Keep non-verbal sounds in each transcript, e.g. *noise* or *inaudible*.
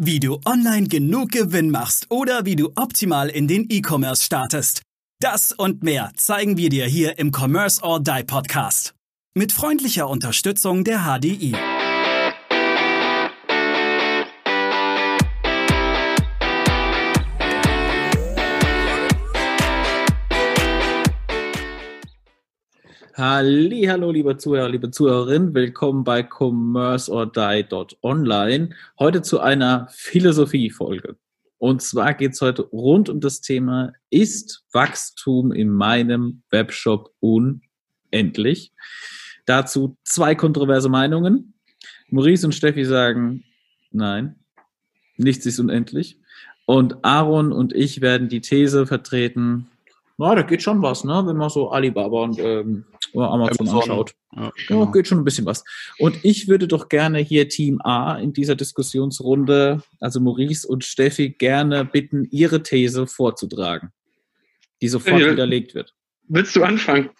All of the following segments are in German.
Wie du online genug Gewinn machst oder wie du optimal in den E-Commerce startest. Das und mehr zeigen wir dir hier im Commerce or Die Podcast. Mit freundlicher Unterstützung der HDI. Hallo, lieber Zuhörer, liebe Zuhörerin, willkommen bei commerceordie.online. Heute zu einer Philosophie-Folge. Und zwar geht es heute rund um das Thema, ist Wachstum in meinem Webshop unendlich? Dazu zwei kontroverse Meinungen. Maurice und Steffi sagen, nein, nichts ist unendlich. Und Aaron und ich werden die These vertreten, na, da geht schon was, ne? wenn man so Alibaba und ähm, Amazon, Amazon anschaut. Ja, genau. ja, geht schon ein bisschen was. Und ich würde doch gerne hier Team A in dieser Diskussionsrunde, also Maurice und Steffi, gerne bitten, ihre These vorzutragen, die sofort ja. widerlegt wird. Willst du anfangen?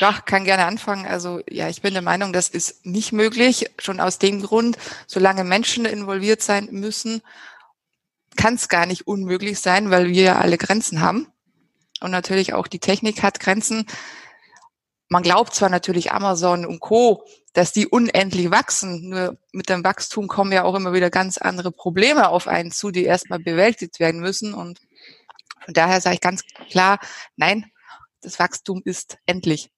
Doch, kann gerne anfangen. Also ja, ich bin der Meinung, das ist nicht möglich. Schon aus dem Grund, solange Menschen involviert sein müssen, kann es gar nicht unmöglich sein, weil wir ja alle Grenzen haben. Und natürlich auch die Technik hat Grenzen. Man glaubt zwar natürlich Amazon und Co., dass die unendlich wachsen, nur mit dem Wachstum kommen ja auch immer wieder ganz andere Probleme auf einen zu, die erstmal bewältigt werden müssen. Und von daher sage ich ganz klar, nein, das Wachstum ist endlich.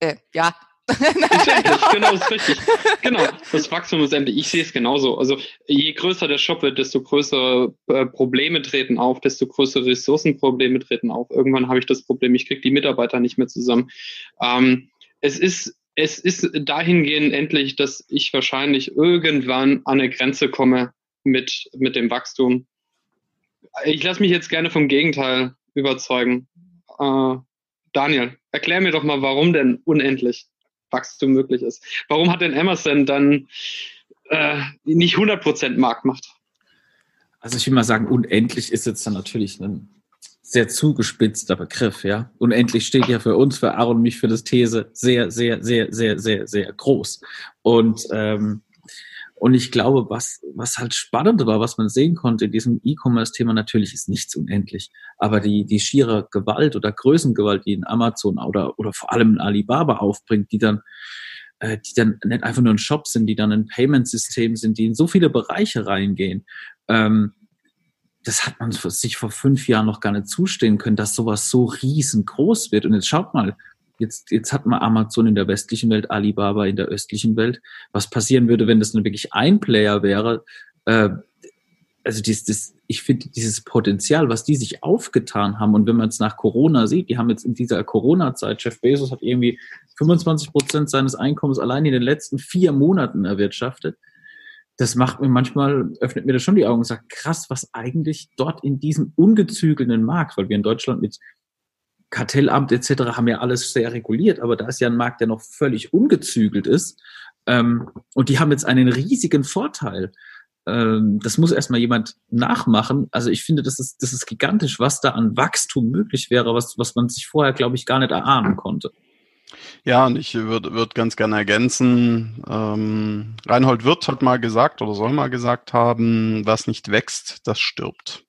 Äh, ja, endlich, *laughs* genau, ist richtig. Genau, das Wachstum ist endlich. Ich sehe es genauso. Also je größer der Shop wird, desto größere äh, Probleme treten auf, desto größere Ressourcenprobleme treten auf. Irgendwann habe ich das Problem, ich kriege die Mitarbeiter nicht mehr zusammen. Ähm, es ist es ist dahingehend endlich, dass ich wahrscheinlich irgendwann an eine Grenze komme mit, mit dem Wachstum. Ich lasse mich jetzt gerne vom Gegenteil überzeugen. Äh, Daniel, erklär mir doch mal, warum denn unendlich? Wachstum möglich ist. Warum hat denn Amazon dann äh, nicht 100% Marktmacht? Also ich will mal sagen, unendlich ist jetzt dann natürlich ein sehr zugespitzter Begriff, ja. Unendlich steht ja für uns, für Aaron und mich, für das These sehr, sehr, sehr, sehr, sehr, sehr groß. Und ähm, und ich glaube, was, was halt spannend war, was man sehen konnte in diesem E-Commerce-Thema, natürlich ist nichts unendlich. Aber die, die schiere Gewalt oder Größengewalt, die in Amazon oder, oder vor allem in Alibaba aufbringt, die dann, äh, die dann nicht einfach nur ein Shop sind, die dann ein Payment-System sind, die in so viele Bereiche reingehen, ähm, das hat man sich vor fünf Jahren noch gar nicht zustehen können, dass sowas so riesengroß wird. Und jetzt schaut mal, Jetzt, jetzt hat man Amazon in der westlichen Welt, Alibaba in der östlichen Welt. Was passieren würde, wenn das nur wirklich ein Player wäre? Äh, also dies, das, ich finde dieses Potenzial, was die sich aufgetan haben und wenn man es nach Corona sieht, die haben jetzt in dieser Corona-Zeit, Jeff Bezos hat irgendwie 25 Prozent seines Einkommens allein in den letzten vier Monaten erwirtschaftet. Das macht mir manchmal, öffnet mir das schon die Augen und sagt, krass, was eigentlich dort in diesem ungezügelten Markt, weil wir in Deutschland mit Kartellamt etc. haben ja alles sehr reguliert, aber da ist ja ein Markt, der noch völlig ungezügelt ist. Ähm, und die haben jetzt einen riesigen Vorteil. Ähm, das muss erstmal jemand nachmachen. Also ich finde, das ist, das ist gigantisch, was da an Wachstum möglich wäre, was, was man sich vorher, glaube ich, gar nicht erahnen konnte. Ja, und ich würde würd ganz gerne ergänzen, ähm, Reinhold Wirth hat mal gesagt oder soll mal gesagt haben, was nicht wächst, das stirbt.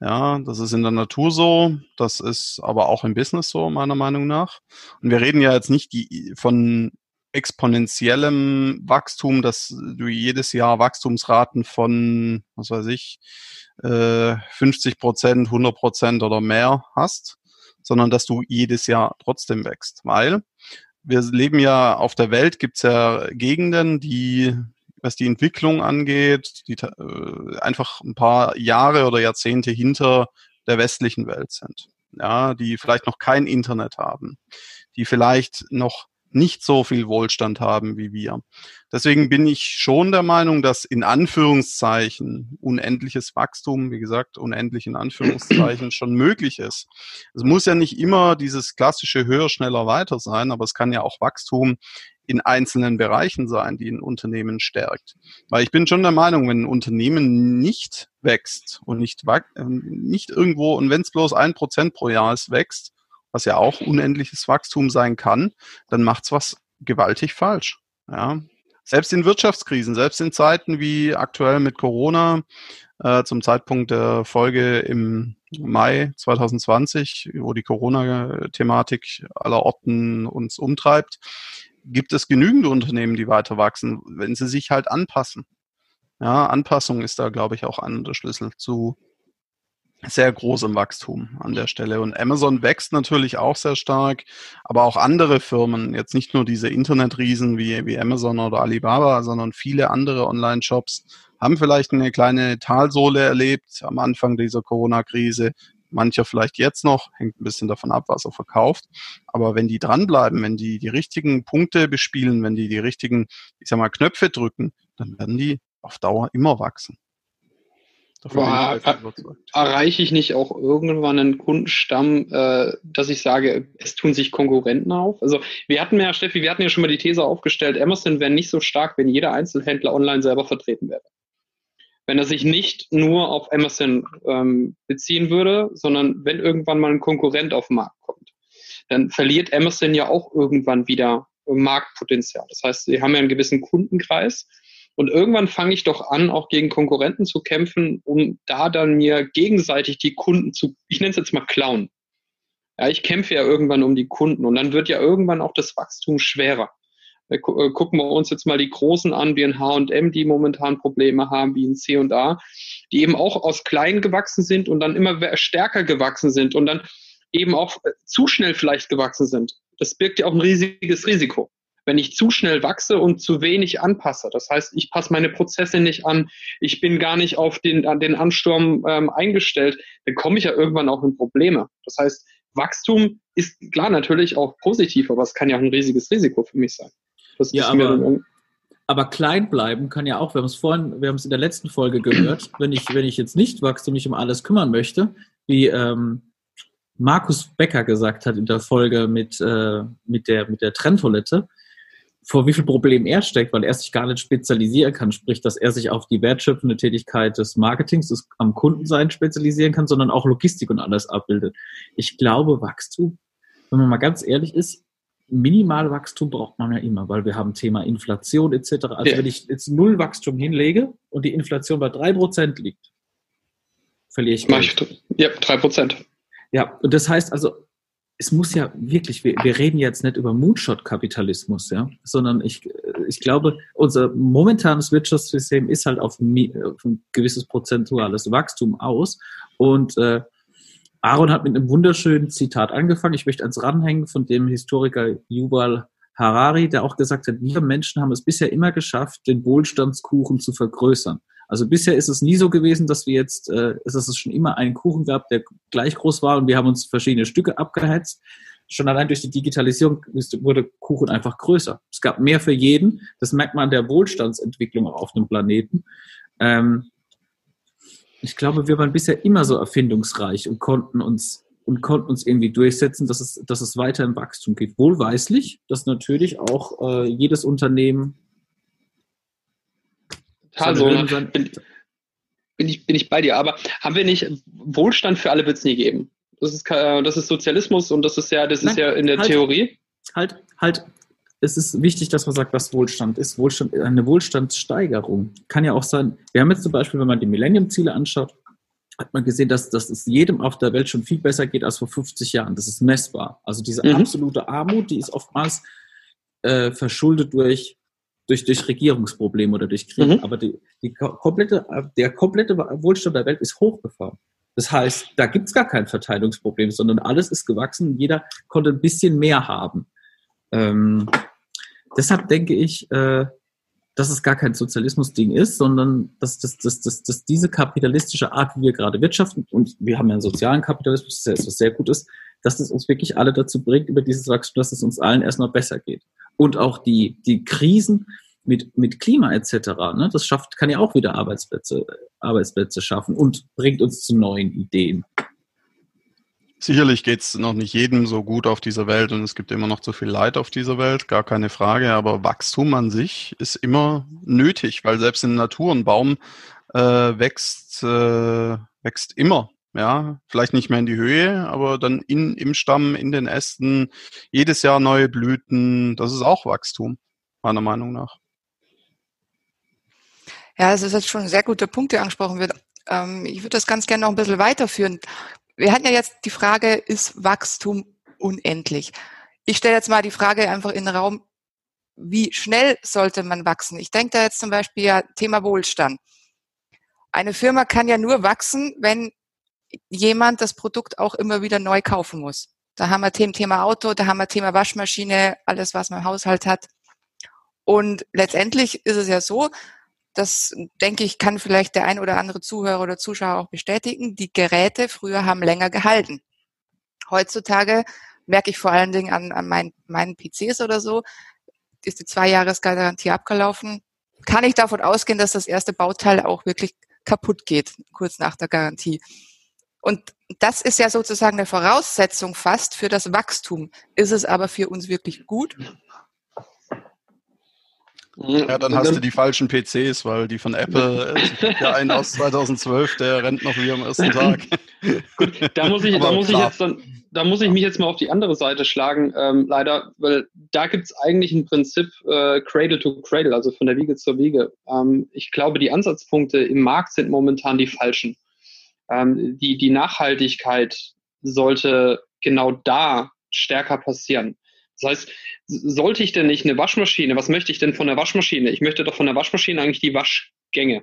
Ja, das ist in der Natur so, das ist aber auch im Business so, meiner Meinung nach. Und wir reden ja jetzt nicht die, von exponentiellem Wachstum, dass du jedes Jahr Wachstumsraten von, was weiß ich, 50 äh, Prozent, 100 Prozent oder mehr hast, sondern dass du jedes Jahr trotzdem wächst, weil wir leben ja auf der Welt, gibt's ja Gegenden, die was die Entwicklung angeht, die äh, einfach ein paar Jahre oder Jahrzehnte hinter der westlichen Welt sind. Ja, die vielleicht noch kein Internet haben, die vielleicht noch nicht so viel Wohlstand haben wie wir. Deswegen bin ich schon der Meinung, dass in Anführungszeichen unendliches Wachstum, wie gesagt, unendlich in Anführungszeichen schon möglich ist. Es muss ja nicht immer dieses klassische höher, schneller, weiter sein, aber es kann ja auch Wachstum in einzelnen Bereichen sein, die ein Unternehmen stärkt. Weil ich bin schon der Meinung, wenn ein Unternehmen nicht wächst und nicht, äh, nicht irgendwo, und wenn es bloß ein Prozent pro Jahr ist, wächst, was ja auch unendliches Wachstum sein kann, dann macht's was gewaltig falsch. Ja. Selbst in Wirtschaftskrisen, selbst in Zeiten wie aktuell mit Corona, äh, zum Zeitpunkt der Folge im Mai 2020, wo die Corona-Thematik aller Orten uns umtreibt, gibt es genügend Unternehmen, die weiter wachsen, wenn sie sich halt anpassen. Ja, Anpassung ist da, glaube ich, auch einer der Schlüssel zu sehr großem Wachstum an der Stelle. Und Amazon wächst natürlich auch sehr stark, aber auch andere Firmen, jetzt nicht nur diese Internetriesen wie, wie Amazon oder Alibaba, sondern viele andere Online-Shops haben vielleicht eine kleine Talsohle erlebt am Anfang dieser Corona-Krise. Mancher vielleicht jetzt noch, hängt ein bisschen davon ab, was er verkauft. Aber wenn die dranbleiben, wenn die die richtigen Punkte bespielen, wenn die die richtigen, ich sag mal, Knöpfe drücken, dann werden die auf Dauer immer wachsen. Boah, erreiche ich nicht auch irgendwann einen Kundenstamm, äh, dass ich sage, es tun sich Konkurrenten auf? Also wir hatten ja, Steffi, wir hatten ja schon mal die These aufgestellt, Amazon wäre nicht so stark, wenn jeder Einzelhändler online selber vertreten wäre. Wenn er sich nicht nur auf Amazon ähm, beziehen würde, sondern wenn irgendwann mal ein Konkurrent auf den Markt kommt, dann verliert Amazon ja auch irgendwann wieder Marktpotenzial. Das heißt, sie haben ja einen gewissen Kundenkreis und irgendwann fange ich doch an, auch gegen Konkurrenten zu kämpfen, um da dann mir gegenseitig die Kunden zu, ich nenne es jetzt mal klauen. Ja, ich kämpfe ja irgendwann um die Kunden und dann wird ja irgendwann auch das Wachstum schwerer. Äh, äh, gucken wir uns jetzt mal die Großen an, wie ein H&M, die momentan Probleme haben, wie ein C&A, die eben auch aus klein gewachsen sind und dann immer stärker gewachsen sind und dann eben auch äh, zu schnell vielleicht gewachsen sind. Das birgt ja auch ein riesiges Risiko wenn ich zu schnell wachse und zu wenig anpasse. Das heißt, ich passe meine Prozesse nicht an, ich bin gar nicht auf den, an den Ansturm ähm, eingestellt, dann komme ich ja irgendwann auch in Probleme. Das heißt, Wachstum ist klar natürlich auch positiv, aber es kann ja auch ein riesiges Risiko für mich sein. Das ja, aber, aber klein bleiben kann ja auch, wir haben es vorhin, wir haben es in der letzten Folge gehört, *clears throat* wenn ich, wenn ich jetzt nicht wachse und mich um alles kümmern möchte, wie ähm, Markus Becker gesagt hat in der Folge mit, äh, mit der, mit der Trenntoilette, vor wie viel Problemen er steckt, weil er sich gar nicht spezialisieren kann, sprich, dass er sich auf die wertschöpfende Tätigkeit des Marketings, des am Kundensein spezialisieren kann, sondern auch Logistik und alles abbildet. Ich glaube, Wachstum, wenn man mal ganz ehrlich ist, Minimalwachstum braucht man ja immer, weil wir haben Thema Inflation etc. Also ja. wenn ich jetzt null Wachstum hinlege und die Inflation bei drei Prozent liegt, verliere ich Geld. Ja, drei Prozent. Ja, und das heißt also, es muss ja wirklich, wir, wir reden jetzt nicht über Moonshot-Kapitalismus, ja, sondern ich, ich glaube, unser momentanes Wirtschaftssystem ist halt auf, auf ein gewisses prozentuales Wachstum aus. Und äh, Aaron hat mit einem wunderschönen Zitat angefangen. Ich möchte eins ranhängen von dem Historiker Yuval Harari, der auch gesagt hat, wir Menschen haben es bisher immer geschafft, den Wohlstandskuchen zu vergrößern. Also bisher ist es nie so gewesen, dass wir jetzt, äh, dass es schon immer einen Kuchen gab, der gleich groß war und wir haben uns verschiedene Stücke abgehetzt. Schon allein durch die Digitalisierung wurde Kuchen einfach größer. Es gab mehr für jeden. Das merkt man an der Wohlstandsentwicklung auf dem Planeten. Ähm, ich glaube, wir waren bisher immer so erfindungsreich und konnten uns und konnten uns irgendwie durchsetzen, dass es, dass es weiter im Wachstum geht. Wohlweislich, dass natürlich auch äh, jedes Unternehmen also, bin, bin, ich, bin ich bei dir. Aber haben wir nicht, Wohlstand für alle wird es nie geben. Das ist, das ist Sozialismus und das ist ja, das Nein, ist ja in der halt, Theorie. Halt, halt, es ist wichtig, dass man sagt, was Wohlstand ist. Wohlstand, eine Wohlstandssteigerung kann ja auch sein. Wir haben jetzt zum Beispiel, wenn man die Millennium-Ziele anschaut, hat man gesehen, dass, dass es jedem auf der Welt schon viel besser geht als vor 50 Jahren. Das ist messbar. Also diese mhm. absolute Armut, die ist oftmals äh, verschuldet durch durch, durch Regierungsprobleme oder durch Krieg. Mhm. Aber die, die komplette, der komplette Wohlstand der Welt ist hochgefahren. Das heißt, da gibt's gar kein Verteilungsproblem, sondern alles ist gewachsen. Jeder konnte ein bisschen mehr haben. Ähm, deshalb denke ich, äh, dass es gar kein Sozialismus-Ding ist, sondern dass, dass, dass, dass, dass diese kapitalistische Art, wie wir gerade wirtschaften, und wir haben ja einen sozialen Kapitalismus, das ist etwas sehr Gutes, dass es uns wirklich alle dazu bringt, über dieses Wachstum, dass es uns allen erstmal besser geht und auch die, die Krisen mit, mit Klima etc. Ne, das schafft, kann ja auch wieder Arbeitsplätze, Arbeitsplätze schaffen und bringt uns zu neuen Ideen. Sicherlich geht es noch nicht jedem so gut auf dieser Welt und es gibt immer noch zu viel Leid auf dieser Welt, gar keine Frage. Aber Wachstum an sich ist immer nötig, weil selbst in der Natur ein Baum äh, wächst, äh, wächst immer. Ja, vielleicht nicht mehr in die Höhe, aber dann in, im Stamm, in den Ästen, jedes Jahr neue Blüten. Das ist auch Wachstum, meiner Meinung nach. Ja, das ist jetzt schon ein sehr guter Punkt, der angesprochen wird. Ähm, ich würde das ganz gerne noch ein bisschen weiterführen. Wir hatten ja jetzt die Frage, ist Wachstum unendlich? Ich stelle jetzt mal die Frage einfach in den Raum, wie schnell sollte man wachsen? Ich denke da jetzt zum Beispiel ja Thema Wohlstand. Eine Firma kann ja nur wachsen, wenn jemand das Produkt auch immer wieder neu kaufen muss. Da haben wir Thema Auto, da haben wir Thema Waschmaschine, alles, was man im Haushalt hat. Und letztendlich ist es ja so, das denke ich, kann vielleicht der ein oder andere Zuhörer oder Zuschauer auch bestätigen. Die Geräte früher haben länger gehalten. Heutzutage merke ich vor allen Dingen an, an mein, meinen PCs oder so, ist die Zwei-Jahres-Garantie abgelaufen. Kann ich davon ausgehen, dass das erste Bauteil auch wirklich kaputt geht, kurz nach der Garantie. Und das ist ja sozusagen eine Voraussetzung fast für das Wachstum. Ist es aber für uns wirklich gut? Ja, dann hast du die falschen PCs, weil die von Apple, habe ja einen aus 2012, der rennt noch wie am ersten Tag. *laughs* Gut, da muss ich, da muss ich jetzt dann, da muss ich mich jetzt mal auf die andere Seite schlagen, ähm, leider, weil da gibt es eigentlich ein Prinzip äh, Cradle to Cradle, also von der Wiege zur Wiege. Ähm, ich glaube, die Ansatzpunkte im Markt sind momentan die falschen. Ähm, die, die Nachhaltigkeit sollte genau da stärker passieren. Das heißt, sollte ich denn nicht eine Waschmaschine, was möchte ich denn von der Waschmaschine? Ich möchte doch von der Waschmaschine eigentlich die Waschgänge.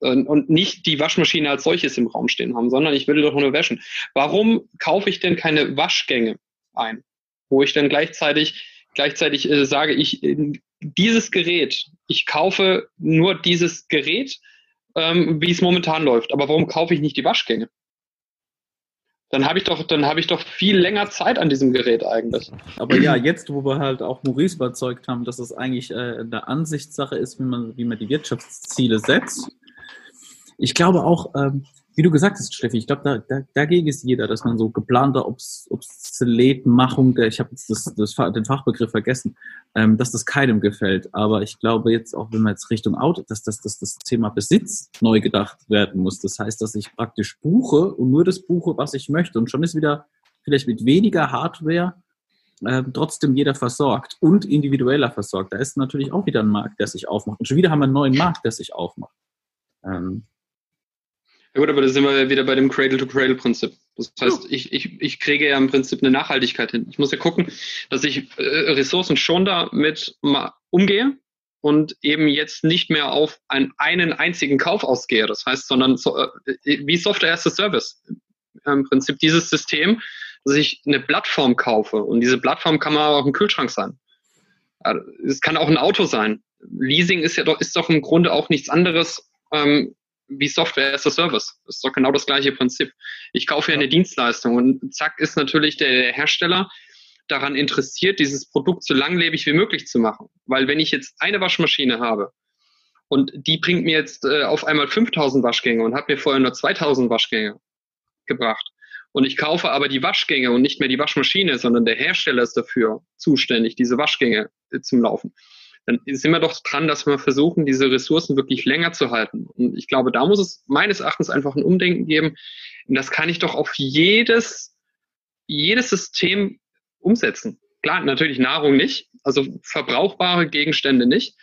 Und nicht die Waschmaschine als solches im Raum stehen haben, sondern ich will doch nur waschen. Warum kaufe ich denn keine Waschgänge ein? Wo ich dann gleichzeitig, gleichzeitig äh, sage, ich, äh, dieses Gerät, ich kaufe nur dieses Gerät, ähm, wie es momentan läuft. Aber warum kaufe ich nicht die Waschgänge? Dann habe ich doch, dann habe ich doch viel länger Zeit an diesem Gerät eigentlich. Aber ja, jetzt, wo wir halt auch Maurice überzeugt haben, dass es eigentlich äh, eine Ansichtssache ist, wie man, wie man die Wirtschaftsziele setzt. Ich glaube auch, ähm, wie du gesagt hast, Steffi, ich glaube, da, da, dagegen ist jeder, dass man so geplante Obs Obsoletmachung, der, ich habe jetzt das, das, den Fachbegriff vergessen, ähm, dass das keinem gefällt. Aber ich glaube jetzt auch, wenn man jetzt Richtung Auto, dass, dass, dass das Thema Besitz neu gedacht werden muss. Das heißt, dass ich praktisch buche und nur das buche, was ich möchte. Und schon ist wieder vielleicht mit weniger Hardware äh, trotzdem jeder versorgt und individueller versorgt. Da ist natürlich auch wieder ein Markt, der sich aufmacht. Und schon wieder haben wir einen neuen Markt, der sich aufmacht. Ähm, ja gut, aber da sind wir wieder bei dem Cradle-to-Cradle-Prinzip. Das heißt, ich, ich, ich kriege ja im Prinzip eine Nachhaltigkeit hin. Ich muss ja gucken, dass ich äh, Ressourcen schon damit umgehe und eben jetzt nicht mehr auf einen, einen einzigen Kauf ausgehe. Das heißt, sondern so, äh, wie Software as a Service. Im Prinzip dieses System, dass ich eine Plattform kaufe und diese Plattform kann mal auch ein Kühlschrank sein. Es kann auch ein Auto sein. Leasing ist ja doch, ist doch im Grunde auch nichts anderes ähm, wie Software as a Service. Das ist doch genau das gleiche Prinzip. Ich kaufe ja eine Dienstleistung und zack ist natürlich der Hersteller daran interessiert, dieses Produkt so langlebig wie möglich zu machen. Weil wenn ich jetzt eine Waschmaschine habe und die bringt mir jetzt äh, auf einmal 5000 Waschgänge und hat mir vorher nur 2000 Waschgänge gebracht und ich kaufe aber die Waschgänge und nicht mehr die Waschmaschine, sondern der Hersteller ist dafür zuständig, diese Waschgänge äh, zum Laufen, dann sind wir doch dran, dass wir versuchen, diese Ressourcen wirklich länger zu halten. Und ich glaube, da muss es meines Erachtens einfach ein Umdenken geben. Und das kann ich doch auf jedes, jedes System umsetzen. Klar, natürlich Nahrung nicht, also verbrauchbare Gegenstände nicht,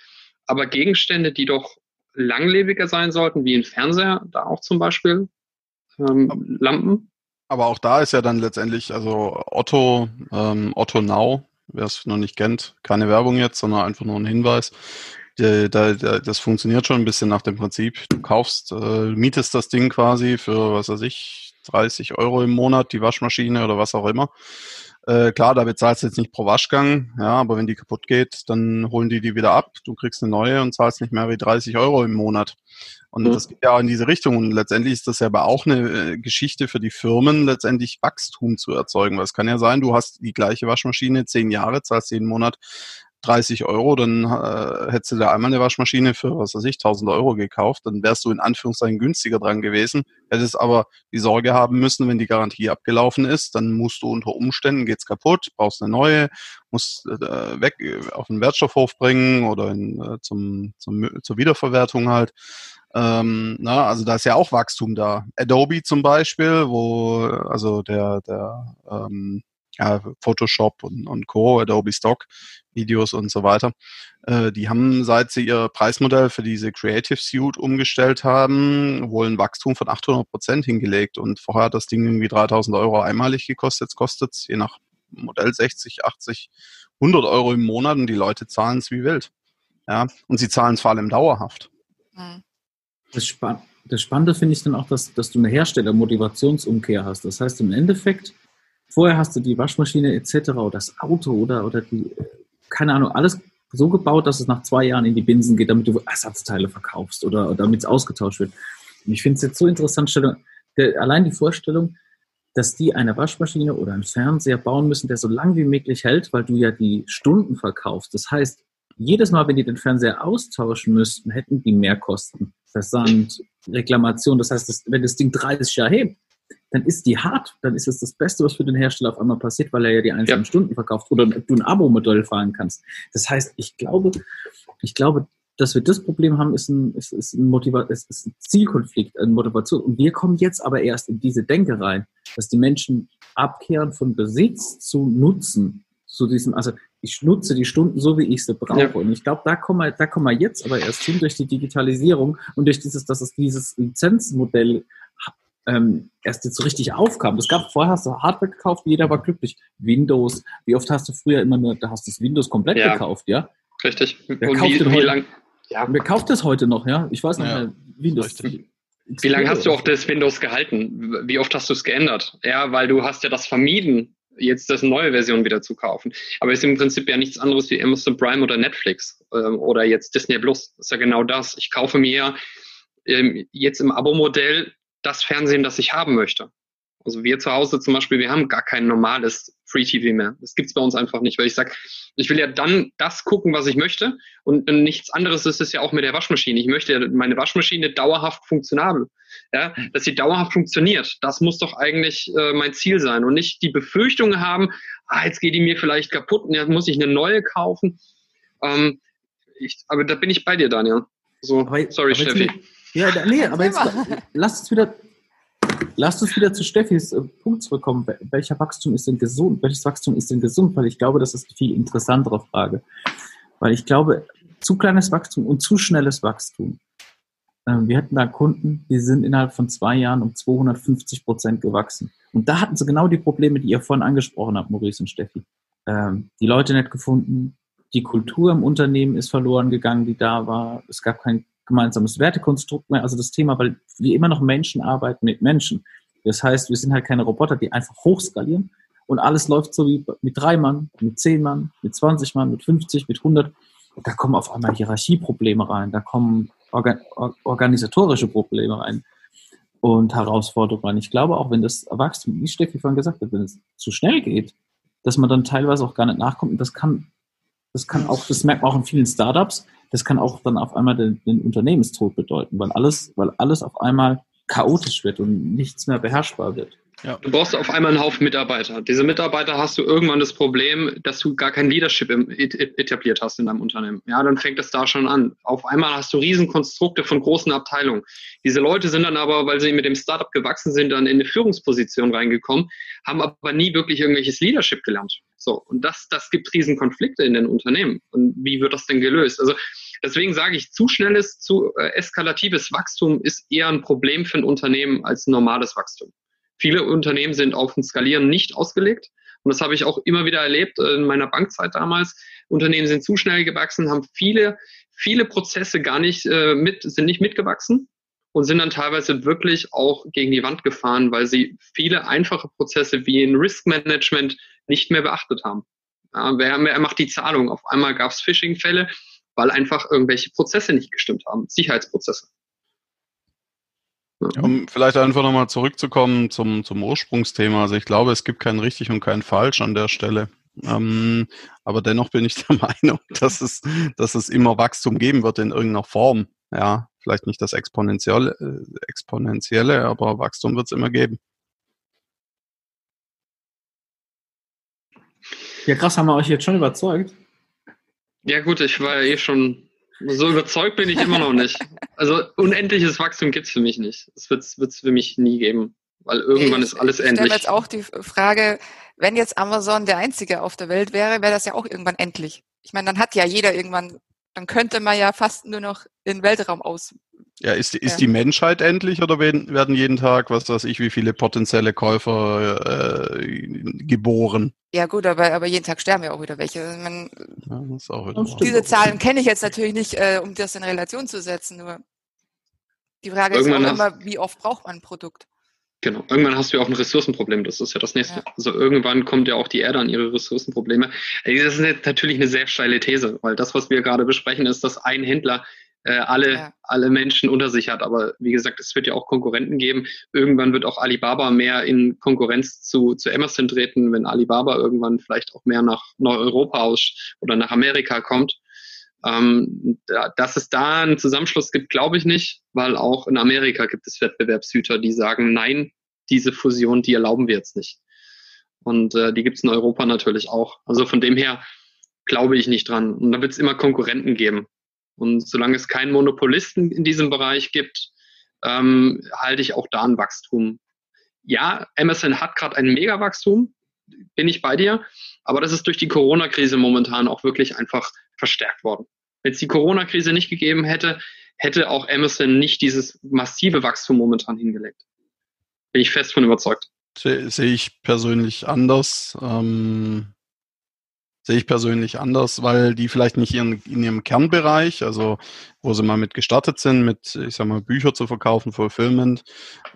aber Gegenstände, die doch langlebiger sein sollten, wie ein Fernseher, da auch zum Beispiel, ähm, Lampen. Aber auch da ist ja dann letztendlich, also Otto, ähm, Otto Now wer es noch nicht kennt, keine Werbung jetzt, sondern einfach nur ein Hinweis. Da, das funktioniert schon ein bisschen nach dem Prinzip. Du kaufst, äh, mietest das Ding quasi für, was weiß ich, 30 Euro im Monat, die Waschmaschine oder was auch immer. Äh, klar, da bezahlst du jetzt nicht pro Waschgang, ja, aber wenn die kaputt geht, dann holen die die wieder ab. Du kriegst eine neue und zahlst nicht mehr wie 30 Euro im Monat. Und mhm. das geht ja in diese Richtung. Und letztendlich ist das ja aber auch eine äh, Geschichte für die Firmen, letztendlich Wachstum zu erzeugen. Weil es kann ja sein, du hast die gleiche Waschmaschine zehn Jahre, zahlst jeden Monat 30 Euro, dann äh, hättest du da einmal eine Waschmaschine für, was weiß ich, 1000 Euro gekauft, dann wärst du in Anführungszeichen günstiger dran gewesen, hättest aber die Sorge haben müssen, wenn die Garantie abgelaufen ist, dann musst du unter Umständen, geht's kaputt, brauchst eine neue, musst äh, weg auf den Wertstoffhof bringen oder in, äh, zum, zum, zur Wiederverwertung halt. Ähm, na, also da ist ja auch Wachstum da. Adobe zum Beispiel, wo, also der, der ähm, ja, Photoshop und, und Co., Adobe Stock, Videos und so weiter. Äh, die haben, seit sie ihr Preismodell für diese Creative Suite umgestellt haben, wohl ein Wachstum von 800 Prozent hingelegt. Und vorher hat das Ding irgendwie 3000 Euro einmalig gekostet. Jetzt kostet es je nach Modell 60, 80, 100 Euro im Monat und die Leute zahlen es wie wild. Ja, und sie zahlen es vor allem dauerhaft. Hm. Das, Spann das Spannende finde ich dann auch, dass, dass du eine Hersteller-Motivationsumkehr hast. Das heißt, im Endeffekt, vorher hast du die Waschmaschine etc. oder das Auto oder, oder die, keine Ahnung, alles so gebaut, dass es nach zwei Jahren in die Binsen geht, damit du Ersatzteile verkaufst oder, oder damit es ausgetauscht wird. Und ich finde es jetzt so interessant, der, allein die Vorstellung, dass die eine Waschmaschine oder einen Fernseher bauen müssen, der so lang wie möglich hält, weil du ja die Stunden verkaufst. Das heißt, jedes Mal, wenn die den Fernseher austauschen müssten, hätten die mehr Kosten. Versand, Reklamation. Das heißt, wenn das Ding 30 Jahre hebt, dann ist die hart, dann ist es das Beste, was für den Hersteller auf einmal passiert, weil er ja die einzelnen ja. Stunden verkauft oder du ein Abo-Modell fahren kannst. Das heißt, ich glaube, ich glaube, dass wir das Problem haben, ist ein, ist, ist ein, Motiva ist, ist ein Zielkonflikt, eine Motivation. Und wir kommen jetzt aber erst in diese Denke rein, dass die Menschen abkehren von Besitz zu Nutzen, zu diesem, also ich nutze die Stunden so, wie ich sie brauche. Ja. Und ich glaube, da kommen wir, da kommen wir jetzt aber erst hin durch die Digitalisierung und durch dieses, dass es dieses Lizenzmodell ähm, erst jetzt so richtig aufkam. Es gab vorher hast du Hardware gekauft, jeder war glücklich. Windows, wie oft hast du früher immer nur, da hast du das Windows komplett ja. gekauft, ja? Richtig. Wer und kauft wie, wie lang? Ja. Wer kauft das heute noch, ja? Ich weiß nicht ja. mehr, Windows. Richtig. Wie lange hast du auch das Windows gehalten? Wie oft hast du es geändert? Ja, weil du hast ja das vermieden, jetzt das neue Version wieder zu kaufen. Aber es ist im Prinzip ja nichts anderes wie Amazon Prime oder Netflix ähm, oder jetzt Disney Plus. Das ist ja genau das. Ich kaufe mir ähm, jetzt im Abo-Modell das Fernsehen, das ich haben möchte. Also wir zu Hause zum Beispiel, wir haben gar kein normales Free TV mehr. Das gibt's bei uns einfach nicht, weil ich sage, ich will ja dann das gucken, was ich möchte und nichts anderes ist es ja auch mit der Waschmaschine. Ich möchte ja meine Waschmaschine dauerhaft funktionabel, ja, dass sie dauerhaft funktioniert. Das muss doch eigentlich äh, mein Ziel sein und nicht die Befürchtung haben, ah, jetzt geht die mir vielleicht kaputt und jetzt muss ich eine neue kaufen. Ähm, ich, aber da bin ich bei dir, Daniel. So, aber, sorry, aber Steffi. Ja, nee, aber jetzt lasst uns wieder, lasst uns wieder zu Steffis äh, Punkt zurückkommen. Welcher Wachstum ist denn gesund? Welches Wachstum ist denn gesund? Weil ich glaube, das ist eine viel interessantere Frage. Weil ich glaube, zu kleines Wachstum und zu schnelles Wachstum. Ähm, wir hatten da Kunden, die sind innerhalb von zwei Jahren um 250 Prozent gewachsen. Und da hatten sie genau die Probleme, die ihr vorhin angesprochen habt, Maurice und Steffi. Ähm, die Leute nicht gefunden, die Kultur im Unternehmen ist verloren gegangen, die da war. Es gab kein gemeinsames Wertekonstrukt mehr. Also das Thema, weil wir immer noch Menschen arbeiten mit Menschen. Das heißt, wir sind halt keine Roboter, die einfach hochskalieren und alles läuft so wie mit drei Mann, mit zehn Mann, mit 20 Mann, mit 50, mit 100. Da kommen auf einmal Hierarchieprobleme rein, da kommen organ organisatorische Probleme rein und Herausforderungen. Ich glaube auch, wenn das Wachstum, wie Steffi vorhin gesagt hat, wenn es zu schnell geht, dass man dann teilweise auch gar nicht nachkommt. Und das kann, das kann auch, das merkt man auch in vielen Startups, das kann auch dann auf einmal den, den Unternehmenstod bedeuten, weil alles, weil alles auf einmal chaotisch wird und nichts mehr beherrschbar wird. Ja. Du brauchst auf einmal einen Haufen Mitarbeiter. Diese Mitarbeiter hast du irgendwann das Problem, dass du gar kein Leadership etabliert hast in deinem Unternehmen. Ja, dann fängt es da schon an. Auf einmal hast du Riesenkonstrukte von großen Abteilungen. Diese Leute sind dann aber, weil sie mit dem Startup gewachsen sind, dann in eine Führungsposition reingekommen, haben aber nie wirklich irgendwelches Leadership gelernt. So. Und das, das gibt Riesenkonflikte in den Unternehmen. Und wie wird das denn gelöst? Also, Deswegen sage ich, zu schnelles, zu äh, eskalatives Wachstum ist eher ein Problem für ein Unternehmen als normales Wachstum. Viele Unternehmen sind auf ein Skalieren nicht ausgelegt. Und das habe ich auch immer wieder erlebt in meiner Bankzeit damals. Unternehmen sind zu schnell gewachsen, haben viele, viele Prozesse gar nicht äh, mit, sind nicht mitgewachsen und sind dann teilweise wirklich auch gegen die Wand gefahren, weil sie viele einfache Prozesse wie in Risk Management nicht mehr beachtet haben. Ja, wer, wer macht die Zahlung? Auf einmal gab es Phishing-Fälle, weil einfach irgendwelche Prozesse nicht gestimmt haben, Sicherheitsprozesse. Um vielleicht einfach nochmal zurückzukommen zum, zum Ursprungsthema. Also ich glaube, es gibt kein richtig und kein falsch an der Stelle. Ähm, aber dennoch bin ich der *laughs* Meinung, dass es, dass es immer Wachstum geben wird in irgendeiner Form. Ja, vielleicht nicht das exponentielle, äh, exponentielle aber Wachstum wird es immer geben. Ja, krass, haben wir euch jetzt schon überzeugt? Ja, gut, ich war ja eh schon so überzeugt bin ich immer noch nicht. Also unendliches Wachstum gibt es für mich nicht. Das wird es für mich nie geben, weil irgendwann ich ist alles endlich. Ich stelle jetzt auch die Frage, wenn jetzt Amazon der einzige auf der Welt wäre, wäre das ja auch irgendwann endlich. Ich meine, dann hat ja jeder irgendwann, dann könnte man ja fast nur noch in den Weltraum aus. Ja, ist, die, ist ja. die Menschheit endlich oder werden jeden Tag, was weiß ich, wie viele potenzielle Käufer äh, geboren? Ja gut, aber, aber jeden Tag sterben ja auch wieder welche. Also man, ja, das ist auch wieder diese Zahlen kenne ich jetzt natürlich nicht, äh, um das in Relation zu setzen. Nur die Frage Irgendwann ist auch immer, wie oft braucht man ein Produkt? Genau. Irgendwann hast du ja auch ein Ressourcenproblem. Das ist ja das nächste. Ja. Also irgendwann kommt ja auch die Erde an ihre Ressourcenprobleme. Das ist natürlich eine sehr steile These, weil das, was wir gerade besprechen, ist, dass ein Händler äh, alle, ja. alle Menschen unter sich hat. Aber wie gesagt, es wird ja auch Konkurrenten geben. Irgendwann wird auch Alibaba mehr in Konkurrenz zu, zu Amazon treten, wenn Alibaba irgendwann vielleicht auch mehr nach Nordeuropa aus oder nach Amerika kommt. Ähm, da, dass es da einen Zusammenschluss gibt, glaube ich nicht, weil auch in Amerika gibt es Wettbewerbshüter, die sagen, nein, diese Fusion, die erlauben wir jetzt nicht. Und äh, die gibt es in Europa natürlich auch. Also von dem her glaube ich nicht dran. Und da wird es immer Konkurrenten geben. Und solange es keinen Monopolisten in diesem Bereich gibt, ähm, halte ich auch da ein Wachstum. Ja, Amazon hat gerade ein Megawachstum, bin ich bei dir, aber das ist durch die Corona-Krise momentan auch wirklich einfach verstärkt worden. Wenn es die Corona-Krise nicht gegeben hätte, hätte auch Amazon nicht dieses massive Wachstum momentan hingelegt. Bin ich fest von überzeugt. Sehe seh ich persönlich anders. Ähm, sehe ich persönlich anders, weil die vielleicht nicht in, in ihrem Kernbereich, also wo sie mal mit gestartet sind, mit, ich sag mal, Bücher zu verkaufen, Fulfillment,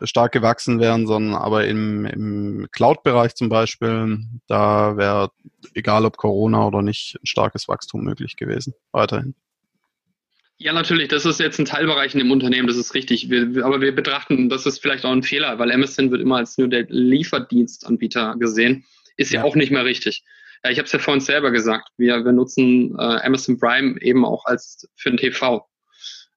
stark gewachsen wären, sondern aber im, im Cloud-Bereich zum Beispiel, da wäre, egal ob Corona oder nicht, ein starkes Wachstum möglich gewesen, weiterhin. Ja, natürlich, das ist jetzt ein Teilbereich in dem Unternehmen, das ist richtig. Wir, aber wir betrachten, das ist vielleicht auch ein Fehler, weil Amazon wird immer als nur der Lieferdienstanbieter gesehen. Ist ja, ja auch nicht mehr richtig. Ja, ich habe es ja vorhin selber gesagt. Wir, wir nutzen äh, Amazon Prime eben auch als für den TV.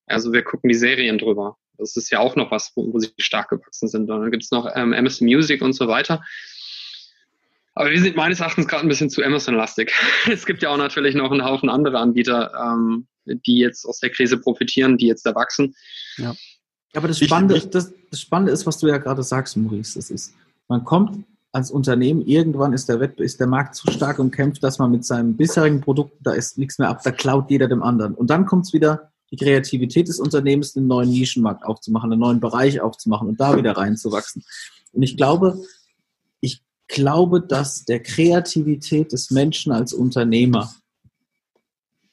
Also wir gucken die Serien drüber. Das ist ja auch noch was, wo, wo sie stark gewachsen sind. Und dann gibt es noch ähm, Amazon Music und so weiter. Aber wir sind meines Erachtens gerade ein bisschen zu Amazon-lastig. *laughs* Es gibt ja auch natürlich noch einen Haufen andere Anbieter, ähm, die jetzt aus der Krise profitieren, die jetzt erwachsen. Ja. Aber das Spannende, ich, ich, das, das Spannende ist, was du ja gerade sagst, Maurice. Das ist, man kommt als Unternehmen, irgendwann ist der, Wettbewerb, ist der Markt zu stark umkämpft, dass man mit seinem bisherigen Produkt, da ist nichts mehr ab, da klaut jeder dem anderen. Und dann kommt es wieder, die Kreativität des Unternehmens, einen neuen Nischenmarkt aufzumachen, einen neuen Bereich aufzumachen und da wieder reinzuwachsen. Und ich glaube, ich glaube, dass der Kreativität des Menschen als Unternehmer,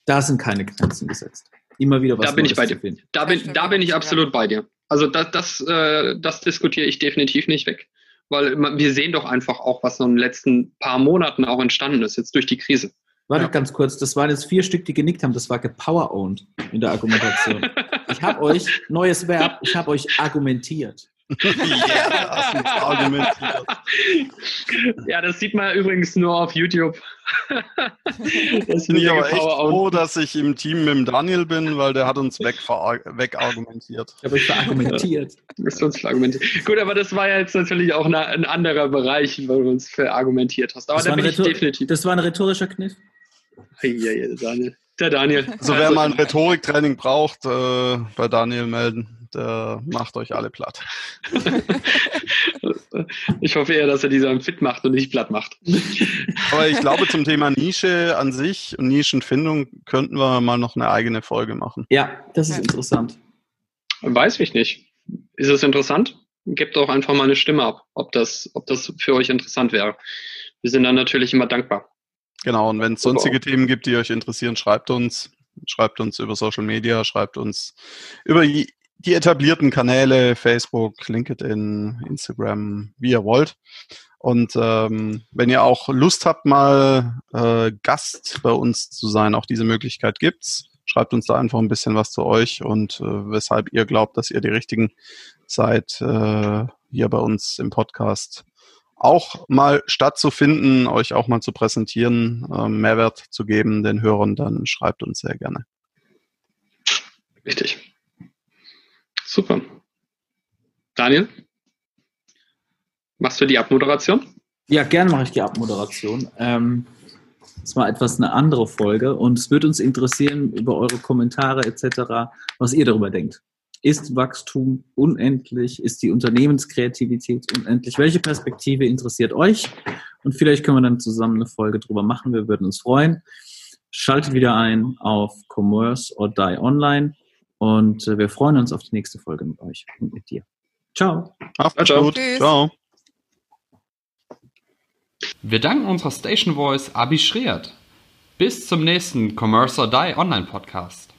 da sind keine Grenzen gesetzt. Immer wieder was da bin Neues ich bei dir. Da bin, da bin ich absolut bei dir. Also das, das, äh, das diskutiere ich definitiv nicht weg weil wir sehen doch einfach auch, was so in den letzten paar Monaten auch entstanden ist, jetzt durch die Krise. Warte ja. ganz kurz, das waren jetzt vier Stück, die genickt haben, das war gepower-owned in der Argumentation. ich habe euch, neues Verb, ich habe euch argumentiert ja, das sieht man übrigens nur auf YouTube. *laughs* das bin ich aber echt froh, dass ich im Team mit dem Daniel bin, weil der hat uns wegargumentiert. Ich habe euch verargumentiert. *laughs* Du uns verargumentiert. Gut, aber das war ja jetzt natürlich auch eine, ein anderer Bereich, weil du uns verargumentiert hast. Aber das da bin ich definitiv. Das war ein rhetorischer Kniff. Ja, ja, Daniel. Der Daniel. Also, wer also, mal ein Rhetoriktraining braucht, äh, bei Daniel melden der macht euch alle platt. *laughs* ich hoffe eher, dass er die dann fit macht und nicht platt macht. Aber ich glaube, zum Thema Nische an sich und Nischenfindung könnten wir mal noch eine eigene Folge machen. Ja, das ist interessant. Weiß ich nicht. Ist es interessant? Gebt doch einfach mal eine Stimme ab, ob das, ob das für euch interessant wäre. Wir sind dann natürlich immer dankbar. Genau, und wenn es sonstige Themen gibt, die euch interessieren, schreibt uns. Schreibt uns über Social Media, schreibt uns über die etablierten Kanäle, Facebook, LinkedIn, Instagram, wie ihr wollt. Und ähm, wenn ihr auch Lust habt, mal äh, Gast bei uns zu sein, auch diese Möglichkeit gibt's. Schreibt uns da einfach ein bisschen was zu euch und äh, weshalb ihr glaubt, dass ihr die richtigen seid, äh, hier bei uns im Podcast auch mal stattzufinden, euch auch mal zu präsentieren, äh, Mehrwert zu geben den Hörern, dann schreibt uns sehr gerne. Richtig. Super. Daniel? Machst du die Abmoderation? Ja, gerne mache ich die Abmoderation. Ähm, das war etwas eine andere Folge und es würde uns interessieren über eure Kommentare etc., was ihr darüber denkt. Ist Wachstum unendlich? Ist die Unternehmenskreativität unendlich? Welche Perspektive interessiert euch? und vielleicht können wir dann zusammen eine Folge drüber machen. Wir würden uns freuen. Schaltet wieder ein auf Commerce or Die Online und äh, wir freuen uns auf die nächste Folge mit euch und mit dir. Ciao. Auf Ciao. gut. Tschüss. Ciao. Wir danken unserer Station Voice Abi Schreert. Bis zum nächsten Commerce or Die Online Podcast.